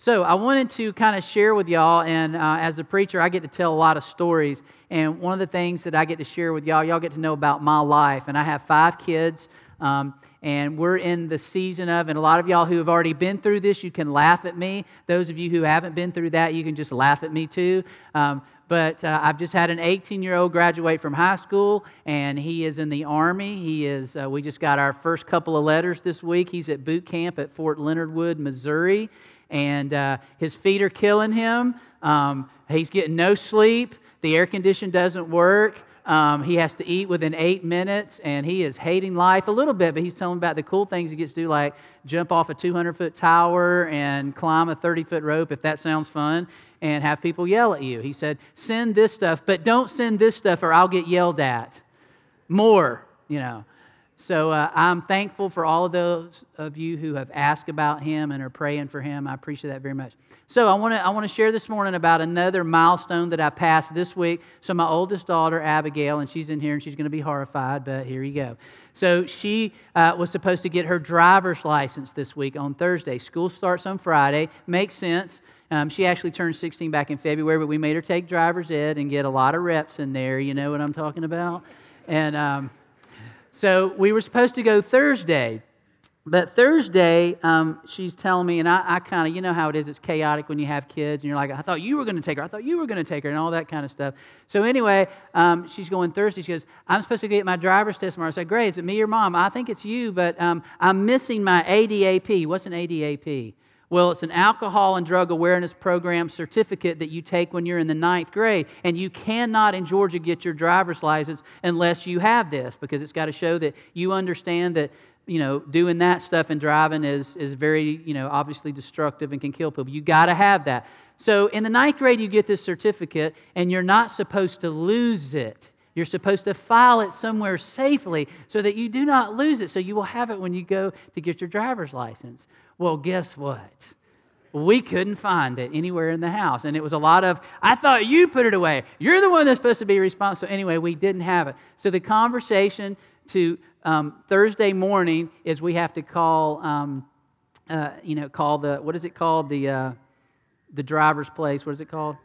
So, I wanted to kind of share with y'all, and uh, as a preacher, I get to tell a lot of stories. And one of the things that I get to share with y'all, y'all get to know about my life. And I have five kids, um, and we're in the season of, and a lot of y'all who have already been through this, you can laugh at me. Those of you who haven't been through that, you can just laugh at me too. Um, but uh, I've just had an 18 year old graduate from high school, and he is in the Army. He is, uh, we just got our first couple of letters this week. He's at boot camp at Fort Leonard Wood, Missouri and uh, his feet are killing him. Um, he's getting no sleep. The air condition doesn't work. Um, he has to eat within eight minutes, and he is hating life a little bit, but he's telling about the cool things he gets to do, like jump off a 200 foot tower and climb a 30 foot rope, if that sounds fun, and have people yell at you. He said, Send this stuff, but don't send this stuff or I'll get yelled at. More, you know. So uh, I'm thankful for all of those of you who have asked about him and are praying for him. I appreciate that very much. So I want to I want to share this morning about another milestone that I passed this week. So my oldest daughter Abigail, and she's in here and she's going to be horrified, but here you go. So she uh, was supposed to get her driver's license this week on Thursday. School starts on Friday. Makes sense. Um, she actually turned 16 back in February, but we made her take driver's ed and get a lot of reps in there. You know what I'm talking about? And um, so we were supposed to go Thursday. But Thursday, um, she's telling me, and I, I kind of, you know how it is, it's chaotic when you have kids, and you're like, I thought you were going to take her, I thought you were going to take her, and all that kind of stuff. So anyway, um, she's going Thursday. She goes, I'm supposed to get my driver's test tomorrow. I said, Great, is it me or mom? I think it's you, but um, I'm missing my ADAP. What's an ADAP? Well, it's an alcohol and drug awareness program certificate that you take when you're in the ninth grade. And you cannot in Georgia get your driver's license unless you have this because it's got to show that you understand that, you know, doing that stuff and driving is, is very, you know, obviously destructive and can kill people. You got to have that. So in the ninth grade, you get this certificate and you're not supposed to lose it. You're supposed to file it somewhere safely so that you do not lose it. So you will have it when you go to get your driver's license. Well, guess what? We couldn't find it anywhere in the house. And it was a lot of, I thought you put it away. You're the one that's supposed to be responsible. Anyway, we didn't have it. So the conversation to um, Thursday morning is we have to call, um, uh, you know, call the, what is it called? The, uh, the driver's place. What is it called?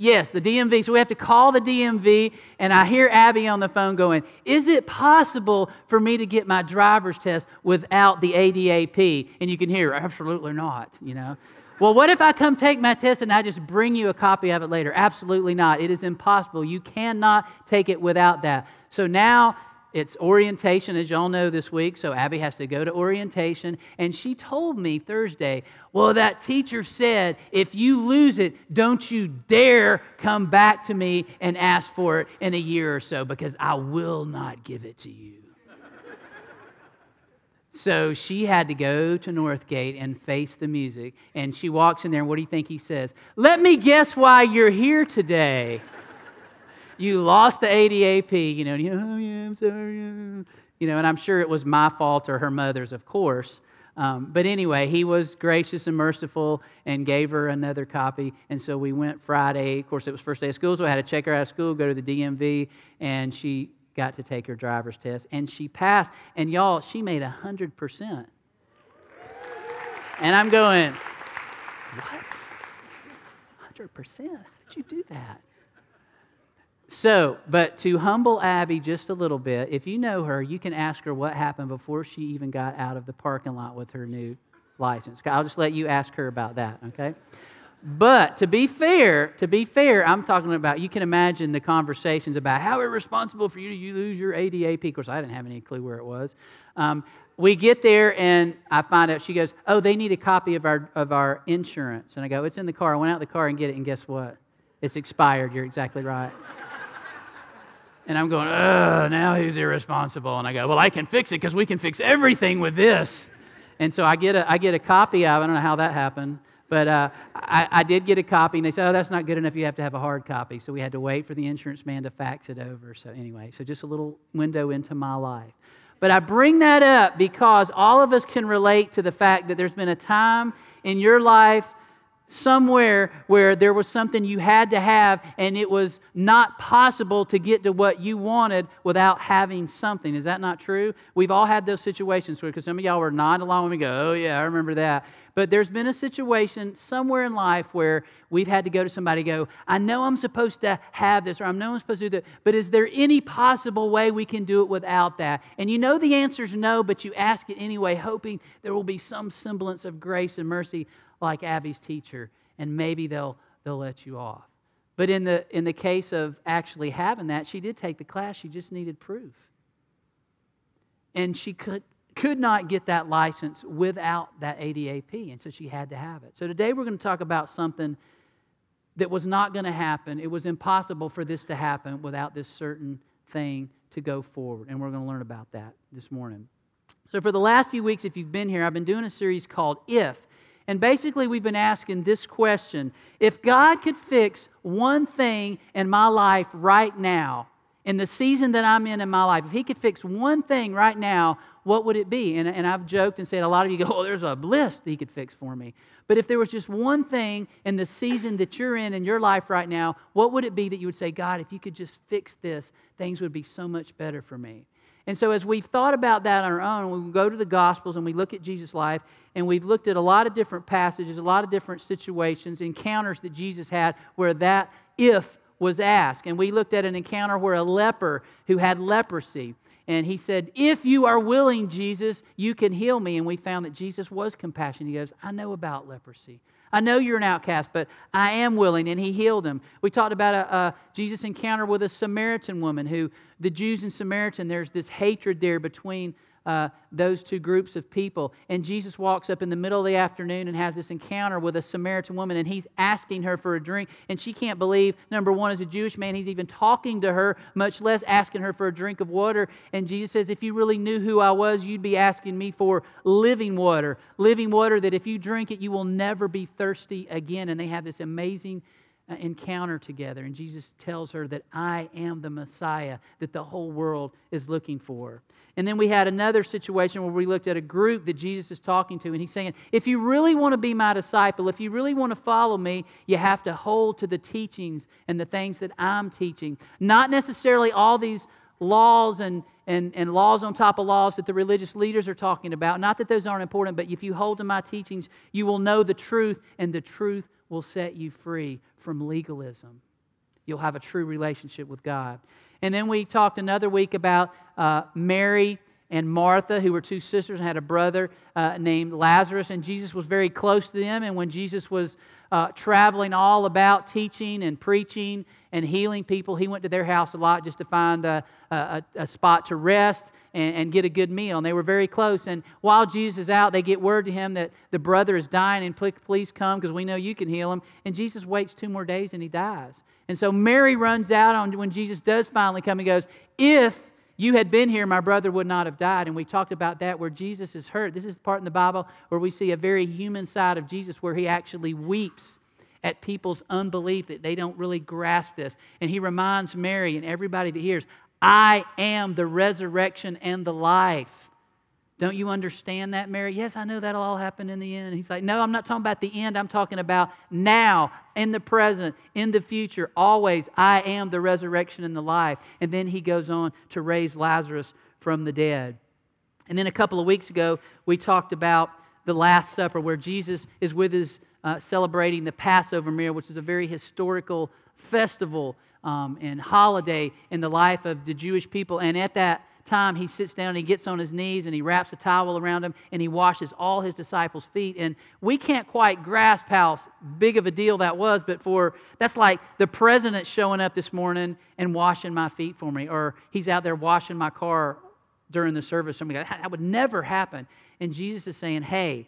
Yes, the DMV. So we have to call the DMV, and I hear Abby on the phone going, Is it possible for me to get my driver's test without the ADAP? And you can hear, Absolutely not, you know. Well, what if I come take my test and I just bring you a copy of it later? Absolutely not. It is impossible. You cannot take it without that. So now it's orientation, as y'all know this week, so Abby has to go to orientation. And she told me Thursday, well, that teacher said, if you lose it, don't you dare come back to me and ask for it in a year or so because I will not give it to you. so she had to go to Northgate and face the music. And she walks in there, and what do you think he says? Let me guess why you're here today you lost the ADAP, you know, and you, oh, yeah, I'm sorry. You know, and I'm sure it was my fault or her mother's, of course. Um, but anyway, he was gracious and merciful and gave her another copy. And so we went Friday. Of course, it was first day of school, so I had to check her out of school, go to the DMV, and she got to take her driver's test. And she passed. And y'all, she made 100%. And I'm going, what? 100%? How did you do that? So, but to humble Abby just a little bit, if you know her, you can ask her what happened before she even got out of the parking lot with her new license. I'll just let you ask her about that, okay? But to be fair, to be fair, I'm talking about you can imagine the conversations about how irresponsible for you to lose your ADAP. Of course, I didn't have any clue where it was. Um, we get there and I find out she goes, "Oh, they need a copy of our of our insurance." And I go, "It's in the car." I went out the car and get it, and guess what? It's expired. You're exactly right. And I'm going, oh, now he's irresponsible. And I go, well, I can fix it because we can fix everything with this. And so I get a, I get a copy of it. I don't know how that happened. But uh, I, I, did get a copy, and they said, oh, that's not good enough. You have to have a hard copy. So we had to wait for the insurance man to fax it over. So, anyway, so just a little window into my life. But I bring that up because all of us can relate to the fact that there's been a time in your life somewhere where there was something you had to have and it was not possible to get to what you wanted without having something. Is that not true? We've all had those situations because some of y'all were not along me, go, oh, yeah, I remember that. But there's been a situation somewhere in life where we've had to go to somebody go, I know I'm supposed to have this or I know I'm supposed to do that, but is there any possible way we can do it without that? And you know the answer is no, but you ask it anyway, hoping there will be some semblance of grace and mercy like Abby's teacher, and maybe they'll, they'll let you off. But in the, in the case of actually having that, she did take the class, she just needed proof. And she could, could not get that license without that ADAP, and so she had to have it. So today we're going to talk about something that was not going to happen. It was impossible for this to happen without this certain thing to go forward, and we're going to learn about that this morning. So, for the last few weeks, if you've been here, I've been doing a series called If. And basically, we've been asking this question If God could fix one thing in my life right now, in the season that I'm in in my life, if He could fix one thing right now, what would it be? And, and I've joked and said, a lot of you go, oh, there's a list that he could fix for me. But if there was just one thing in the season that you're in in your life right now, what would it be that you would say, God, if you could just fix this, things would be so much better for me? And so, as we've thought about that on our own, we go to the Gospels and we look at Jesus' life, and we've looked at a lot of different passages, a lot of different situations, encounters that Jesus had where that if was asked. And we looked at an encounter where a leper who had leprosy and he said, If you are willing, Jesus, you can heal me. And we found that Jesus was compassionate. He goes, I know about leprosy. I know you're an outcast, but I am willing. And he healed him. We talked about a, a Jesus encounter with a Samaritan woman who, the Jews and Samaritan, there's this hatred there between uh, those two groups of people. And Jesus walks up in the middle of the afternoon and has this encounter with a Samaritan woman, and he's asking her for a drink. And she can't believe, number one, as a Jewish man, he's even talking to her, much less asking her for a drink of water. And Jesus says, If you really knew who I was, you'd be asking me for living water. Living water that if you drink it, you will never be thirsty again. And they have this amazing Uh, encounter together. And Jesus tells her that I am the Messiah that the whole world is looking for. And then we had another situation where we looked at a group that Jesus is talking to, and he's saying, If you really want to be my disciple, if you really want to follow me, you have to hold to the teachings and the things that I'm teaching. Not necessarily all these laws and, and, and laws on top of laws that the religious leaders are talking about. Not that those aren't important, but if you hold to my teachings, you will know the truth, and the truth will set you free from legalism. You'll have a true relationship with God. And then we talked another week about uh, Mary and Martha, who were two sisters and had a brother uh, named Lazarus. And Jesus was very close to them. And when Jesus was uh, traveling all about teaching and preaching and healing people, he went to their house a lot just to find a, a, a spot to rest and, and, get a good meal. And they were very close. And while Jesus is out, they get word to him that the brother is dying and please, come because we know you can heal him. And Jesus waits two more days and he dies. And so Mary runs out on when Jesus does finally come and goes, If you had been here, my brother would not have died. And we talked about that where Jesus is hurt. This is the part in the Bible where we see a very human side of Jesus where he actually weeps at people's unbelief that they don't really grasp this. And he reminds Mary and everybody that hears, I am the resurrection and the life. Don't you understand that, Mary? Yes, I know that'll all happen in the end. He's like, No, I'm not talking about the end. I'm talking about now, in the present, in the future, always. I am the resurrection and the life. And then he goes on to raise Lazarus from the dead. And then a couple of weeks ago, we talked about the Last Supper, where Jesus is with us uh, celebrating the Passover meal, which is a very historical festival um, and holiday in the life of the Jewish people. And at that time, he sits down and he gets on his knees and he wraps a towel around him and he washes all his disciples' feet. And we can't quite grasp how big of a deal that was, but for that's like the president showing up this morning and washing my feet for me, or he's out there washing my car during the service. Somebody that would never happen. And Jesus is saying, hey,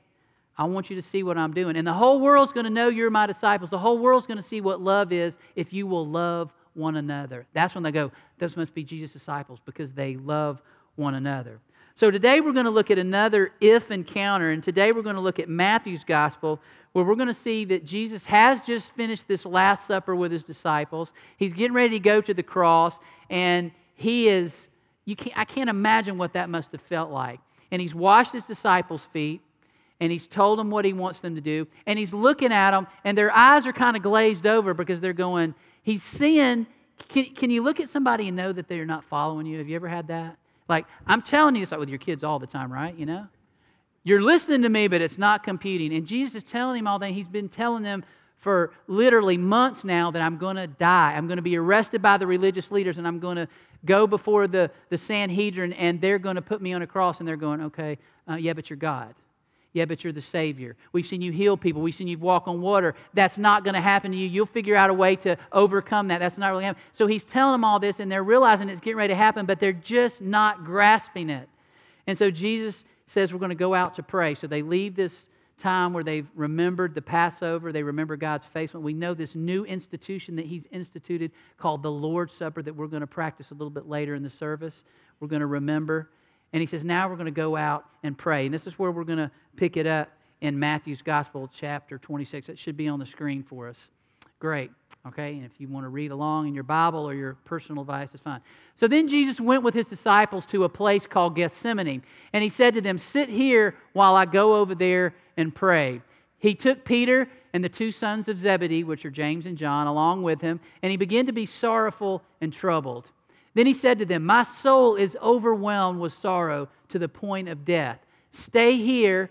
I want you to see what I'm doing. And the whole world's going to know you're my disciples. The whole world's going to see what love is if you will love one another. That's when they go, those must be Jesus' disciples because they love one another. So today we're going to look at another if encounter. And today we're going to look at Matthew's gospel, where we're going to see that Jesus has just finished this Last Supper with his disciples. He's getting ready to go to the cross, and he is, you can't, I can't imagine what that must have felt like. And he's washed his disciples' feet and he's told them what he wants them to do. And he's looking at them, and their eyes are kind of glazed over because they're going, He's seeing. Can, can you look at somebody and know that they're not following you? Have you ever had that? Like, I'm telling you, it's like with your kids all the time, right? You know? You're listening to me, but it's not computing. And Jesus is telling him all that. He's been telling them for literally months now that I'm going to die. I'm going to be arrested by the religious leaders and I'm going to go before the, the Sanhedrin and they're going to put me on a cross and they're going, okay, uh, yeah, but you're God. Yeah, but you're the Savior. We've seen you heal people. We've seen you walk on water. That's not going to happen to you. You'll figure out a way to overcome that. That's not really happening. So he's telling them all this, and they're realizing it's getting ready to happen, but they're just not grasping it. And so Jesus says, We're going to go out to pray. So they leave this time where they've remembered the Passover, they remember God's faithfulness. We know this new institution that He's instituted called the Lord's Supper that we're going to practice a little bit later in the service. We're going to remember. And He says, now we're going to go out and pray. And this is where we're going to pick it up in Matthew's Gospel, chapter 26. It should be on the screen for us. Great. Okay, and if you want to read along in your Bible or your personal device, it's fine. So then Jesus went with his disciples to a place called Gethsemane, and he said to them, Sit here while I go over there and pray. He took Peter and the two sons of Zebedee, which are James and John, along with him, and he began to be sorrowful and troubled. Then he said to them, My soul is overwhelmed with sorrow to the point of death. Stay here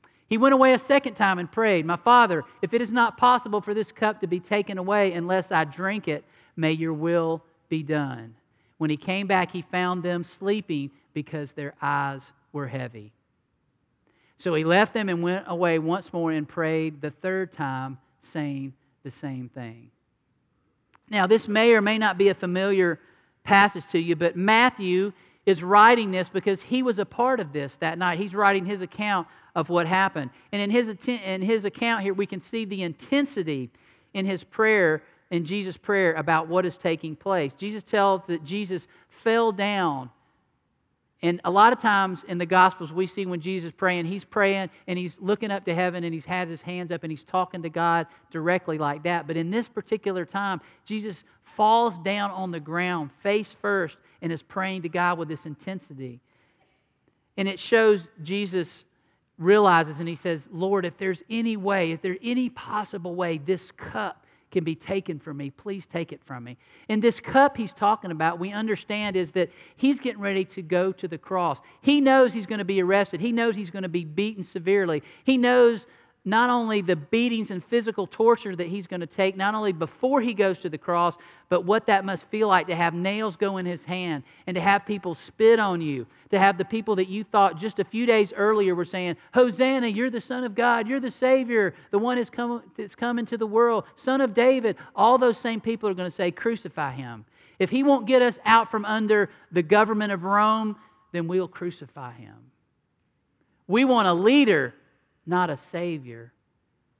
He went away a second time and prayed, My Father, if it is not possible for this cup to be taken away unless I drink it, may your will be done. When he came back, he found them sleeping because their eyes were heavy. So he left them and went away once more and prayed the third time, saying the same thing. Now, this may or may not be a familiar passage to you, but Matthew is writing this because he was a part of this that night. He's writing his account of what happened. And in his, in his account here, we can see the intensity in his prayer, in Jesus' prayer, about what is taking place. Jesus tells that Jesus fell down and a lot of times in the Gospels, we see when Jesus praying, he's praying and he's looking up to heaven and he's had his hands up and he's talking to God directly like that. But in this particular time, Jesus falls down on the ground, face first, and is praying to God with this intensity. And it shows Jesus realizes and he says, Lord, if there's any way, if there's any possible way, this cup can be taken from me. Please take it from me. And this cup he's talking about, we understand is that he's getting ready to go to the cross. He knows he's going to be arrested, he knows he's going to be beaten severely. He knows not only the beatings and physical torture that he's going to take, not only before he goes to the cross, but what that must feel like to have nails go in his hand and to have people spit on you, to have the people that you thought just a few days earlier were saying, Hosanna, you're the Son of God, you're the Savior, the one that's come, that's come into the world, Son of David. All those same people are going to say, Crucify him. If he won't get us out from under the government of Rome, then we'll crucify him. We want a leader not a Savior.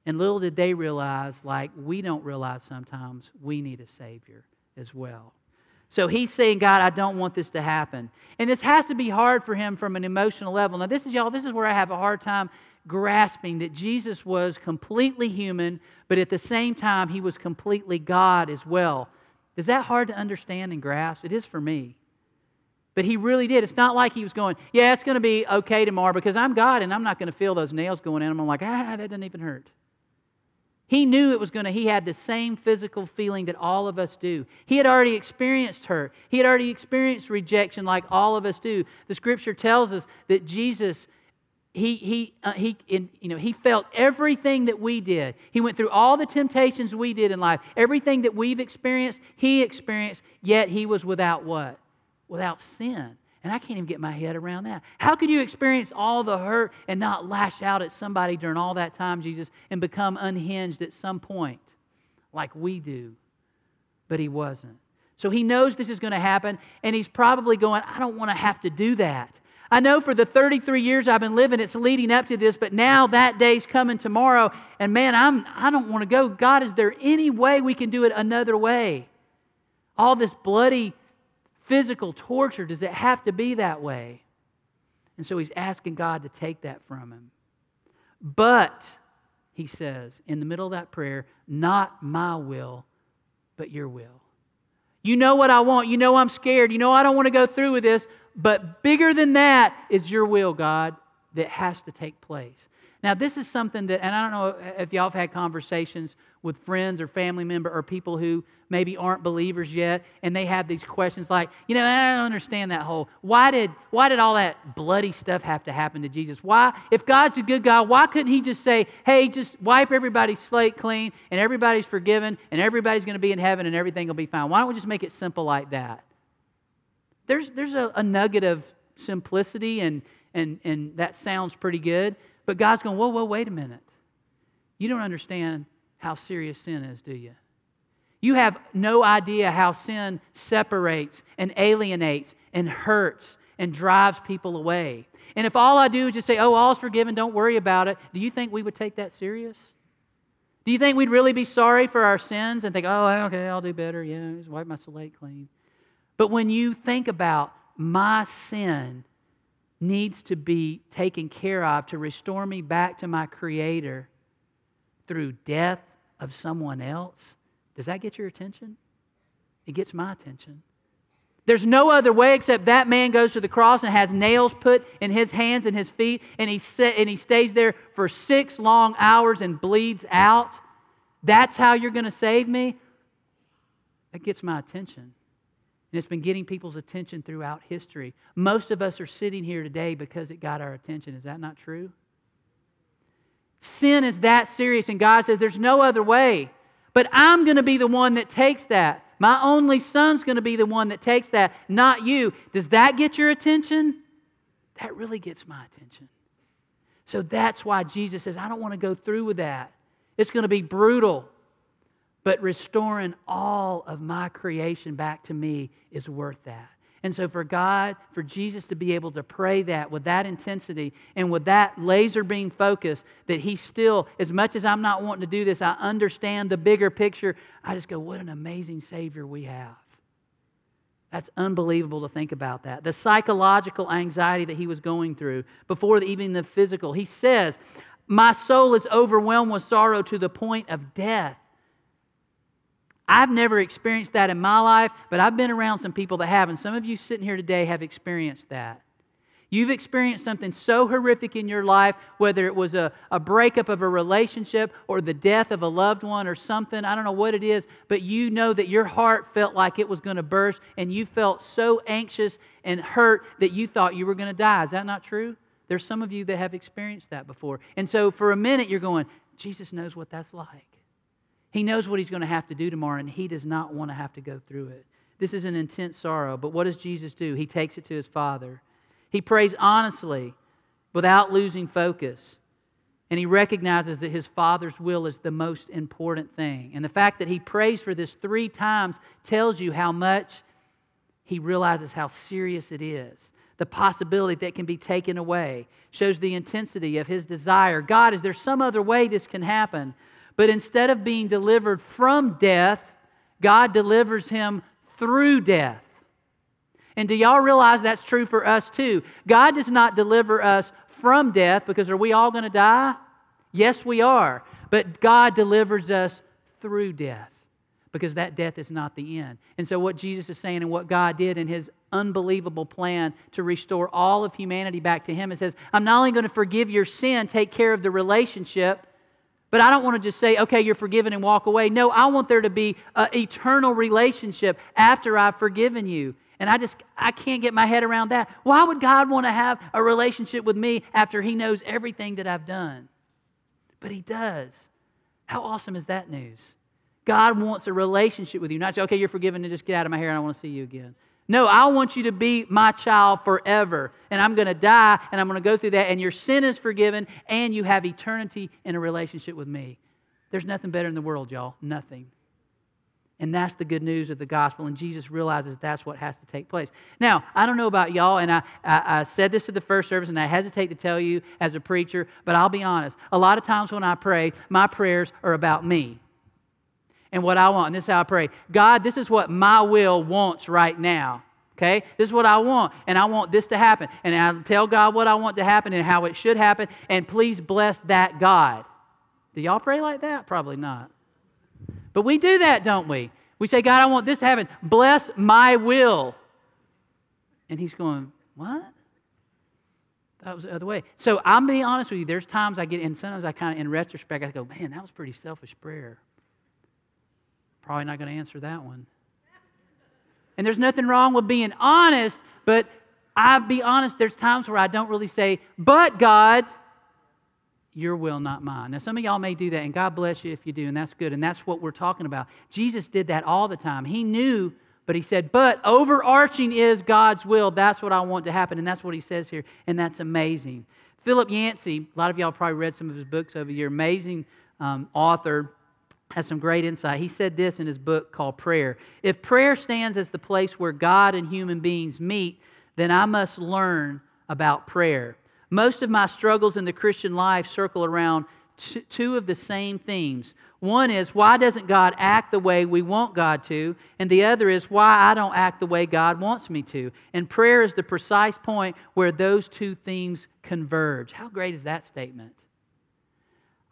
And little did they realize, like we don't realize sometimes, we need a Savior as well. So he's saying, God, I don't want this to happen. And this has to be hard for him from an emotional level. Now, this is, y'all, this is where I have a hard time grasping that Jesus was completely human, but at the same time, he was completely God as well. Is that hard to understand and grasp? It is for me. But he really did. It's not like he was going, yeah, it's going to be okay tomorrow because I'm God and I'm not going to feel those nails going in. I'm like, ah, that doesn't even hurt. He knew it was going to, he had the same physical feeling that all of us do. He had already experienced hurt. He had already experienced rejection like all of us do. The scripture tells us that Jesus, he, he, uh, he, in, you know, he felt everything that we did. He went through all the temptations we did in life. Everything that we've experienced, he experienced, yet he was without what? Without sin. And I can't even get my head around that. How could you experience all the hurt and not lash out at somebody during all that time, Jesus, and become unhinged at some point like we do? But he wasn't. So he knows this is going to happen, and he's probably going, I don't want to have to do that. I know for the 33 years I've been living, it's leading up to this, but now that day's coming tomorrow, and man, I'm, I don't want to go. God, is there any way we can do it another way? All this bloody physical torture, does it have to be that way? And so he's asking God to take that from him. But he says in the middle of that prayer, Not my will, but your will. You know what I want. You know I'm scared. You know I don't want to go through with this. But bigger than that is your will, God, that has to take place. Now, this is something that, and I don't know if y'all have had conversations with friends or family member or people who maybe aren't believers yet, and they have these questions like, you know, I don't understand that whole why did why did all that bloody stuff have to happen to Jesus? Why, if God's a good God, why couldn't He just say, hey, just wipe everybody's slate clean and everybody's forgiven and everybody's going to be in heaven and everything will be fine? Why don't we just make it simple like that? There's there's a, a nugget of simplicity and and and that sounds pretty good, but God's going, whoa, whoa, wait a minute. You don't understand how serious sin is, do you? You have no idea how sin separates and alienates and hurts and drives people away. And if all I do is just say, oh, all's forgiven, don't worry about it, do you think we would take that serious? Do you think we'd really be sorry for our sins and think, oh, okay, I'll do better. Yeah, just wipe my slate clean. But when you think about my sin needs to be taken care of to restore me back to my Creator through death of someone else, does that get your attention? It gets my attention. There's no other way except that man goes to the cross and has nails put in his hands and his feet, and he, and he stays there for six long hours and bleeds out. That's how you're going to save me? That gets my attention. And it's been getting people's attention throughout history. Most of us are sitting here today because it got our attention. Is that not true? Sin is that serious, and God says there's no other way. But I'm going to be the one that takes that. My only son's going to be the one that takes that, not you. Does that get your attention? That really gets my attention. So that's why Jesus says, I don't want to go through with that. It's going to be brutal. But restoring all of my creation back to me is worth that. And so, for God, for Jesus to be able to pray that with that intensity and with that laser beam focus, that He still, as much as I'm not wanting to do this, I understand the bigger picture. I just go, what an amazing Savior we have. That's unbelievable to think about that. The psychological anxiety that he was going through before even the physical. He says, My soul is overwhelmed with sorrow to the point of death. I've never experienced that in my life, but I've been around some people that have, and some of you sitting here today have experienced that. You've experienced something so horrific in your life, whether it was a, a breakup of a relationship or the death of a loved one or something, I don't know what it is, but you know that your heart felt like it was going to burst and you felt so anxious and hurt that you thought you were going to die. Is that not true? There's some of you that have experienced that before. And so for a minute, you're going, Jesus knows what that's like. He knows what he's going to have to do tomorrow, and he does not want to have to go through it. This is an intense sorrow, but what does Jesus do? He takes it to his Father. He prays honestly without losing focus. And he recognizes that his Father's will is the most important thing. And the fact that he prays for this three times tells you how much he realizes how serious it is. The possibility that can be taken away shows the intensity of his desire. God, is there some other way this can happen? But instead of being delivered from death, God delivers him through death. And do y'all realize that's true for us too? God does not deliver us from death because are we all going to die? Yes, we are. But God delivers us through death because that death is not the end. And so, what Jesus is saying and what God did in his unbelievable plan to restore all of humanity back to him, it says, I'm not only going to forgive your sin, take care of the relationship, but I don't want to just say, okay, you're forgiven and walk away. No, I want there to be an eternal relationship after I've forgiven you. And I just, I can't get my head around that. Why would God want to have a relationship with me after He knows everything that I've done? But He does. How awesome is that news? God wants a relationship with you, not say, okay, you're forgiven and just get out of my hair and I want to see you again. No, I want you to be my child forever. And I'm going to die and I'm going to go through that. And your sin is forgiven and you have eternity in a relationship with me. There's nothing better in the world, y'all. Nothing. And that's the good news of the gospel. And Jesus realizes that's what has to take place. Now, I don't know about y'all, and I, I, I, said this at the first service, and I hesitate to tell you as a preacher, but I'll be honest. A lot of times when I pray, my prayers are about me and what I want. And this is how I pray God, this is what my will wants right now. Okay? This is what I want, and I want this to happen. And I tell God what I want to happen and how it should happen, and please bless that God. Do y'all pray like that? Probably not. But we do that, don't we? We say, God, I want this to happen. Bless my will. And he's going, What? That was the other way. So I'm being honest with you. There's times I get, and sometimes I kind of, in retrospect, I go, man, that was pretty selfish prayer. Probably not going to answer that one. And there's nothing wrong with being honest, but I'll be honest, there's times where I don't really say, but God, your will, not mine. Now, some of y'all may do that, and God bless you if you do, and that's good. And that's what we're talking about. Jesus did that all the time. He knew, but he said, but overarching is God's will. That's what I want to happen. And that's what he says here, and that's amazing. Philip Yancey, a lot of y'all probably read some of his books over the amazing um, author, has some great insight. He said this in his book called Prayer. If prayer stands as the place where God and human beings meet, then I must learn about prayer. Most of my struggles in the Christian life circle around t- two of the same themes. One is, why doesn't God act the way we want God to? And the other is, why I don't act the way God wants me to. And prayer is the precise point where those two themes converge. How great is that statement?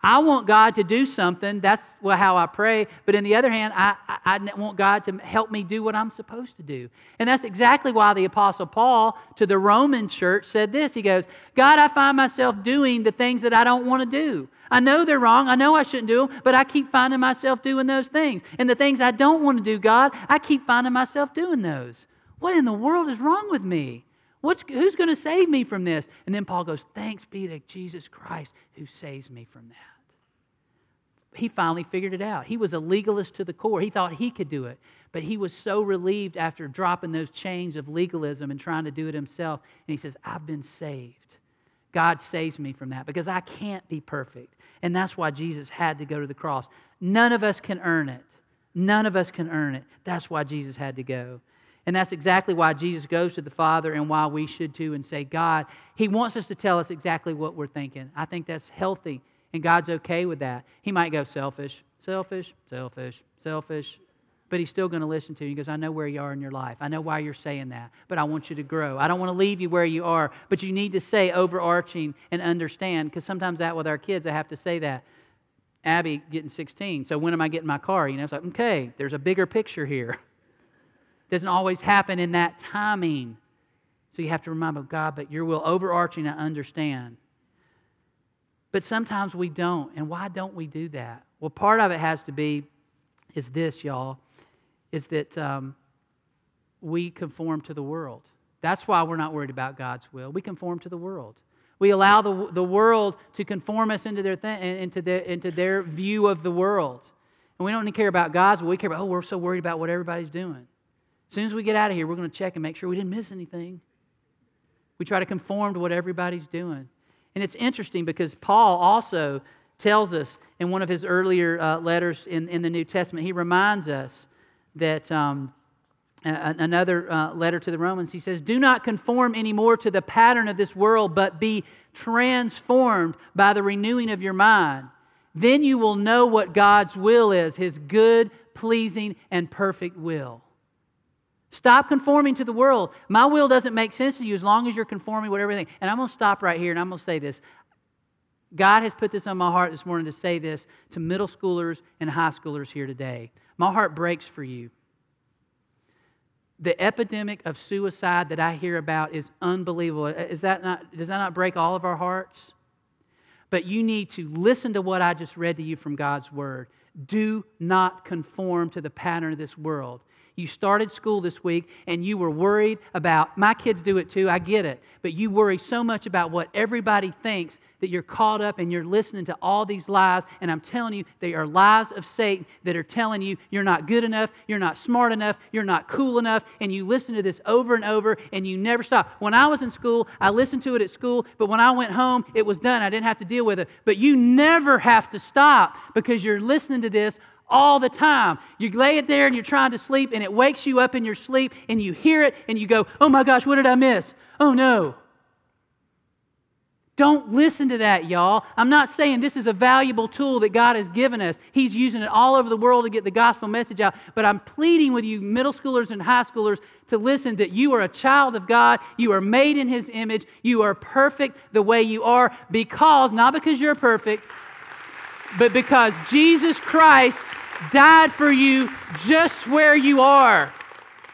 I want God to do something. That's how I pray. But on the other hand, I, I, I, want God to help me do what I'm supposed to do. And that's exactly why the Apostle Paul to the Roman church said this. He goes, God, I find myself doing the things that I don't want to do. I know they're wrong. I know I shouldn't do them, but I keep finding myself doing those things. And the things I don't want to do, God, I keep finding myself doing those. What in the world is wrong with me? What's, who's going to save me from this? And then Paul goes, Thanks be to Jesus Christ who saves me from that. He finally figured it out. He was a legalist to the core. He thought he could do it. But he was so relieved after dropping those chains of legalism and trying to do it himself. And he says, I've been saved. God saves me from that because I can't be perfect. And that's why Jesus had to go to the cross. None of us can earn it. None of us can earn it. That's why Jesus had to go. And that's exactly why Jesus goes to the Father and why we should too and say, God, He wants us to tell us exactly what we're thinking. I think that's healthy, and God's okay with that. He might go selfish, selfish, selfish, selfish, but He's still going to listen to you. He goes, I know where you are in your life. I know why you're saying that, but I want you to grow. I don't want to leave you where you are, but you need to say overarching and understand, because sometimes that with our kids, I have to say that. Abby getting 16, so when am I getting my car? You know, it's like, okay, there's a bigger picture here doesn't always happen in that timing. So you have to remember God, but your will overarching, I understand. But sometimes we don't. And why don't we do that? Well, part of it has to be is this, y'all, is that um, we conform to the world. That's why we're not worried about God's will. We conform to the world. We allow the, the world to conform us into their, th- into, their, into their view of the world. And we don't care about God's will. We care about, oh, we're so worried about what everybody's doing. As soon as we get out of here, we're going to check and make sure we didn't miss anything. We try to conform to what everybody's doing. And it's interesting because Paul also tells us in one of his earlier uh, letters in, in the New Testament, he reminds us that um, another uh, letter to the Romans, he says, Do not conform anymore to the pattern of this world, but be transformed by the renewing of your mind. Then you will know what God's will is, his good, pleasing, and perfect will. Stop conforming to the world. My will doesn't make sense to you as long as you're conforming with everything. And I'm going to stop right here and I'm going to say this. God has put this on my heart this morning to say this to middle schoolers and high schoolers here today. My heart breaks for you. The epidemic of suicide that I hear about is unbelievable. Uh, is that not, does that not break all of our hearts? But you need to listen to what I just read to you from God's Word. Do not conform to the pattern of this world. You started school this week and you were worried about, my kids do it too, I get it, but you worry so much about what everybody thinks that you're caught up and you're listening to all these lies. And I'm telling you, they are lies of Satan that are telling you you're not good enough, you're not smart enough, you're not cool enough. And you listen to this over and over and you never stop. When I was in school, I listened to it at school, but when I went home, it was done. I didn't have to deal with it. But you never have to stop because you're listening to this all the time. You lay it there and you're trying to sleep, and it wakes you up in your sleep, and you hear it, and you go, Oh my gosh, what did I miss? Oh no. Don't listen to that, y'all. I'm not saying this is a valuable tool that God has given us. He's using it all over the world to get the gospel message out. But I'm pleading with you, middle schoolers and high schoolers, to listen that you are a child of God. You are made in His image. You are perfect the way you are because, not because you're perfect, but because Jesus Christ died for you just where you are.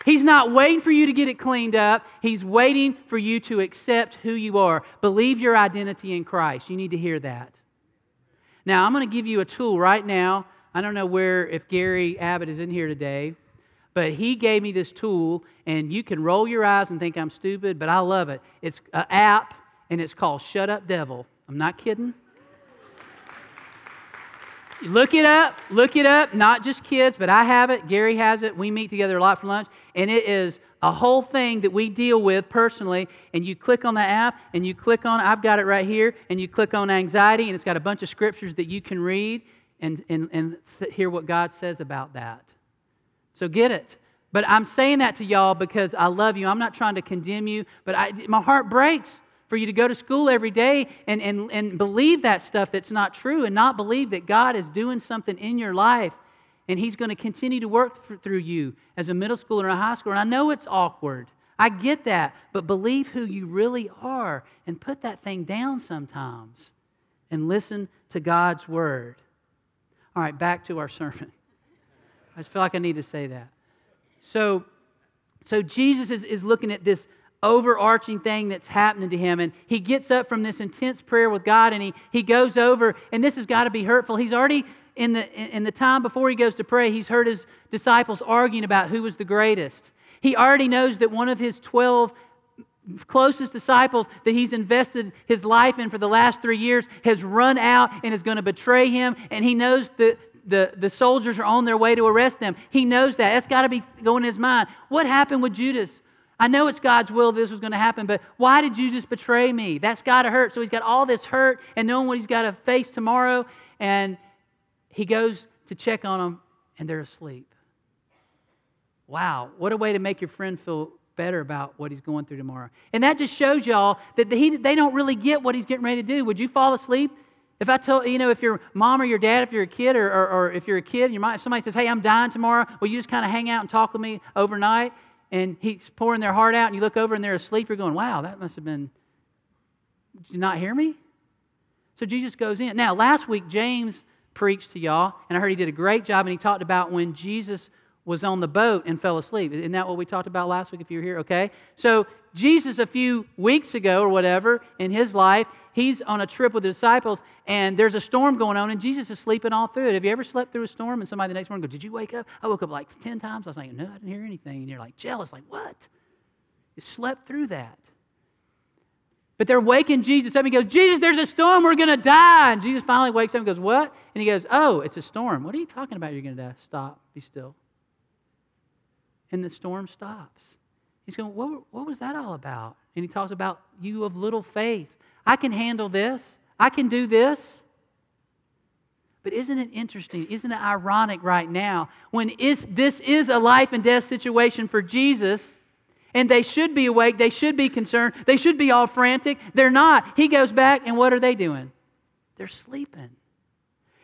He's not waiting for you to get it cleaned up. He's waiting for you to accept who you are. Believe your identity in Christ. You need to hear that. Now, I'm going to give you a tool right now. I don't know where, if Gary Abbott is in here today, but he gave me this tool, and you can roll your eyes and think I'm stupid, but I love it. It's an app, and it's called Shut Up Devil. I'm not kidding. Look it up. Look it up. Not just kids, but I have it. Gary has it. We meet together a lot for lunch. And it is a whole thing that we deal with personally. And you click on the app and you click on, I've got it right here, and you click on anxiety, and it's got a bunch of scriptures that you can read and, and, and hear what God says about that. So get it. But I'm saying that to y'all because I love you. I'm not trying to condemn you, but I, my heart breaks for you to go to school every day and, and, and believe that stuff that's not true and not believe that God is doing something in your life and He's going to continue to work th- through you as a middle schooler and a high schooler. And I know it's awkward. I get that. But believe who you really are and put that thing down sometimes and listen to God's word. All right, back to our sermon. I just feel like I need to say that. So, so Jesus is, is looking at this overarching thing that's happening to him. And he gets up from this intense prayer with God and he, he goes over, and this has got to be hurtful. He's already, in the, in the time before he goes to pray, he's heard his disciples arguing about who was the greatest. He already knows that one of his 12 closest disciples that he's invested his life in for the last three years has run out and is going to betray him. And he knows that the, the soldiers are on their way to arrest them. He knows that. That's got to be going in his mind. What happened with Judas? I know it's God's will this was going to happen, but why did you just betray me? That's got to hurt. So he's got all this hurt and knowing what he's got to face tomorrow, and he goes to check on them, and they're asleep. Wow, what a way to make your friend feel better about what he's going through tomorrow. And that just shows y'all that he, they don't really get what he's getting ready to do. Would you fall asleep? If I tell, you know, if your mom or your dad, if you're a kid, or, or, or if you're a kid, and your mom, somebody says, hey, I'm dying tomorrow, will you just kind of hang out and talk with me overnight? And he's pouring their heart out, and you look over and they're asleep, you're going, wow, that must have been. Did you not hear me? So Jesus goes in. Now, last week, James preached to y'all, and I heard he did a great job, and he talked about when Jesus was on the boat and fell asleep. Isn't that what we talked about last week if you were here? Okay. So, Jesus, a few weeks ago or whatever in his life, he's on a trip with the disciples, and there's a storm going on, and Jesus is sleeping all through it. Have you ever slept through a storm and somebody the next morning goes, Did you wake up? I woke up like 10 times. I was like, No, I didn't hear anything. And you're like, jealous, like, What? You slept through that. But they're waking Jesus up. He goes, Jesus, there's a storm. We're going to die. And Jesus finally wakes up and goes, What? And he goes, Oh, it's a storm. What are you talking about? You're going to die. Stop. Be still. And the storm stops. He's going, what, what was that all about? And he talks about you of little faith. I can handle this. I can do this. But isn't it interesting? Isn't it ironic right now when is, this is a life and death situation for Jesus? And they should be awake. They should be concerned. They should be all frantic. They're not. He goes back, and what are they doing? They're sleeping.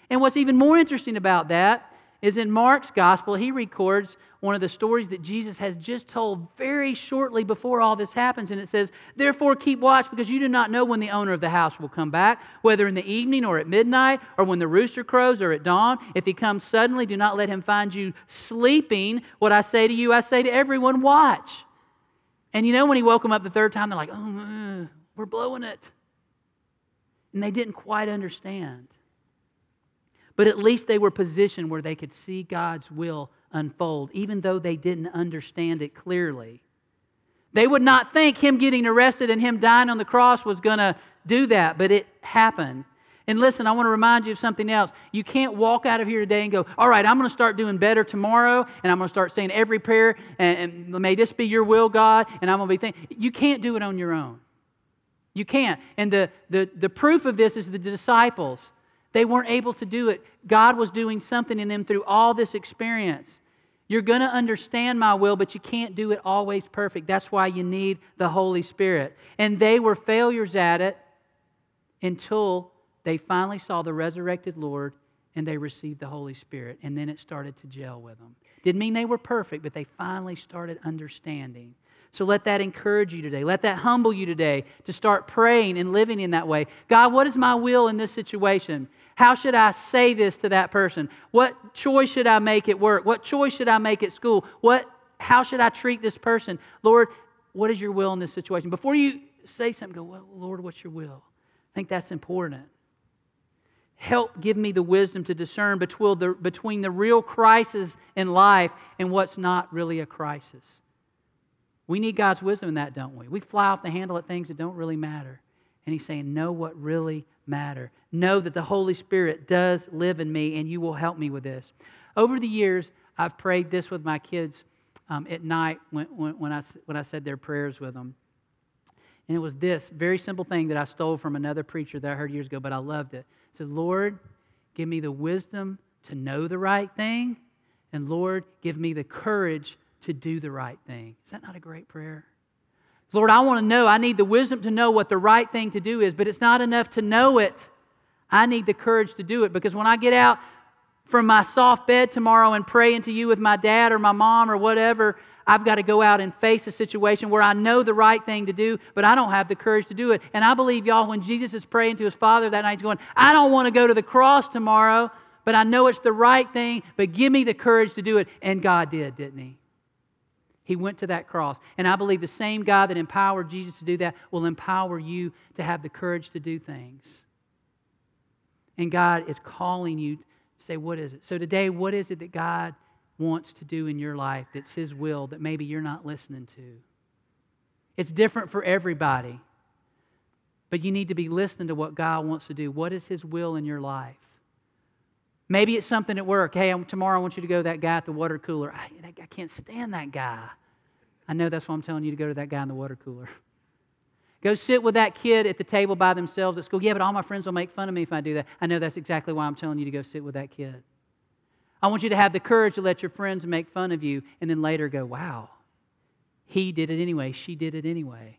And what's even more interesting about that is in Mark's gospel, he records one of the stories that Jesus has just told very shortly before all this happens. And it says, Therefore, keep watch because you do not know when the owner of the house will come back, whether in the evening or at midnight, or when the rooster crows or at dawn. If he comes suddenly, do not let him find you sleeping. What I say to you, I say to everyone, watch. And you know, when he woke them up the third time, they're like, Oh, uh, we're blowing it. And they didn't quite understand. But at least they were positioned where they could see God's will unfold, even though they didn't understand it clearly. They would not think him getting arrested and him dying on the cross was going to do that, but it happened. And listen, I want to remind you of something else. You can't walk out of here today and go, All right, I'm going to start doing better tomorrow, and I'm going to start saying every prayer, and, and may this be your will, God, and I'm going to be thinking. You can't do it on your own. You can't. And the, the, the proof of this is the disciples. They weren't able to do it. God was doing something in them through all this experience. You're going to understand my will, but you can't do it always perfect. That's why you need the Holy Spirit. And they were failures at it until they finally saw the resurrected Lord and they received the Holy Spirit. And then it started to gel with them. Didn't mean they were perfect, but they finally started understanding. So let that encourage you today. Let that humble you today to start praying and living in that way. God, what is my will in this situation? How should I say this to that person? What choice should I make at work? What choice should I make at school? What, how should I treat this person? Lord, what is your will in this situation? Before you say something, go, well, Lord, what's your will? I think that's important. Help give me the wisdom to discern between the, between the real crisis in life and what's not really a crisis. We need God's wisdom in that, don't we? We fly off the handle at things that don't really matter. And He's saying, Know what really matter. Know that the Holy Spirit does live in me, and you will help me with this. Over the years, I've prayed this with my kids um, at night when, when, when, I, when I said their prayers with them. And it was this very simple thing that I stole from another preacher that I heard years ago, but I loved it. I said, Lord, give me the wisdom to know the right thing, and Lord, give me the courage to do the right thing. Is that not a great prayer? Lord, I want to know. I need the wisdom to know what the right thing to do is, but it's not enough to know it. I need the courage to do it because when I get out from my soft bed tomorrow and pray into you with my dad or my mom or whatever, I've got to go out and face a situation where I know the right thing to do, but I don't have the courage to do it. And I believe, y'all, when Jesus is praying to his Father that night, he's going, I don't want to go to the cross tomorrow, but I know it's the right thing, but give me the courage to do it. And God did, didn't he? He went to that cross. And I believe the same God that empowered Jesus to do that will empower you to have the courage to do things. And God is calling you to say, What is it? So today, what is it that God wants to do in your life that's His will that maybe you're not listening to? It's different for everybody. But you need to be listening to what God wants to do. What is His will in your life? Maybe it's something at work. Hey, tomorrow I want you to go to that guy at the water cooler. I, I can't stand that guy. I know that's why I'm telling you to go to that guy in the water cooler. Go sit with that kid at the table by themselves at school. Yeah, but all my friends will make fun of me if I do that. I know that's exactly why I'm telling you to go sit with that kid. I want you to have the courage to let your friends make fun of you and then later go, wow, he did it anyway. She did it anyway.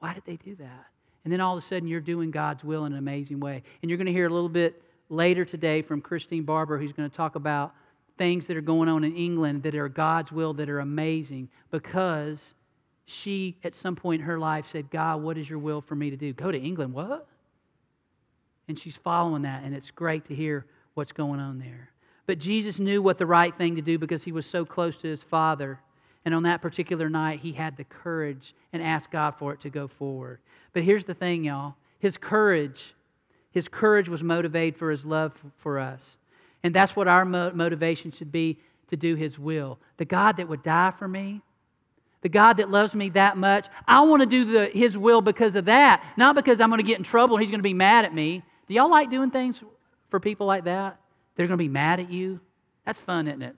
Why did they do that? And then all of a sudden you're doing God's will in an amazing way. And you're going to hear a little bit later today from Christine Barber, who's going to talk about things that are going on in England that are God's will, that are amazing, because she, at some point in her life, said, God, what is your will for me to do? Go to England, what? And she's following that, and it's great to hear what's going on there. But Jesus knew what the right thing to do because he was so close to his Father. And on that particular night, he had the courage and asked God for it to go forward. But here's the thing, y'all his courage his courage was motivated for his love for us. And that's what our motivation should be to do his will. The God that would die for me, the God that loves me that much, I want to do the, his will because of that, not because I'm going to get in trouble and he's going to be mad at me. Do y'all like doing things for people like that? They're going to be mad at you? That's fun, isn't it?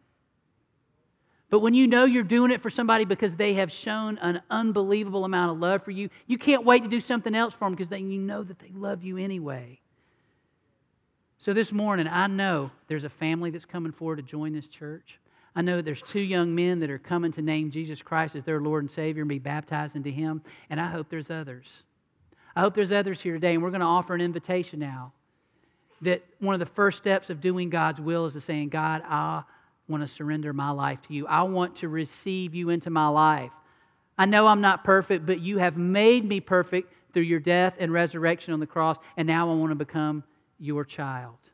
But when you know you're doing it for somebody because they have shown an unbelievable amount of love for you, you can't wait to do something else for them because then you know that they love you anyway. So this morning, I know there's a family that's coming forward to join this church. I know there's two young men that are coming to name Jesus Christ as their Lord and Savior and be baptized into Him. And I hope there's others. I hope there's others here today. And we're going to offer an invitation now that one of the first steps of doing God's will is to saying, God, I want to surrender my life to you. I want to receive you into my life. I know I'm not perfect, but you have made me perfect through your death and resurrection on the cross. And now I want to become your child.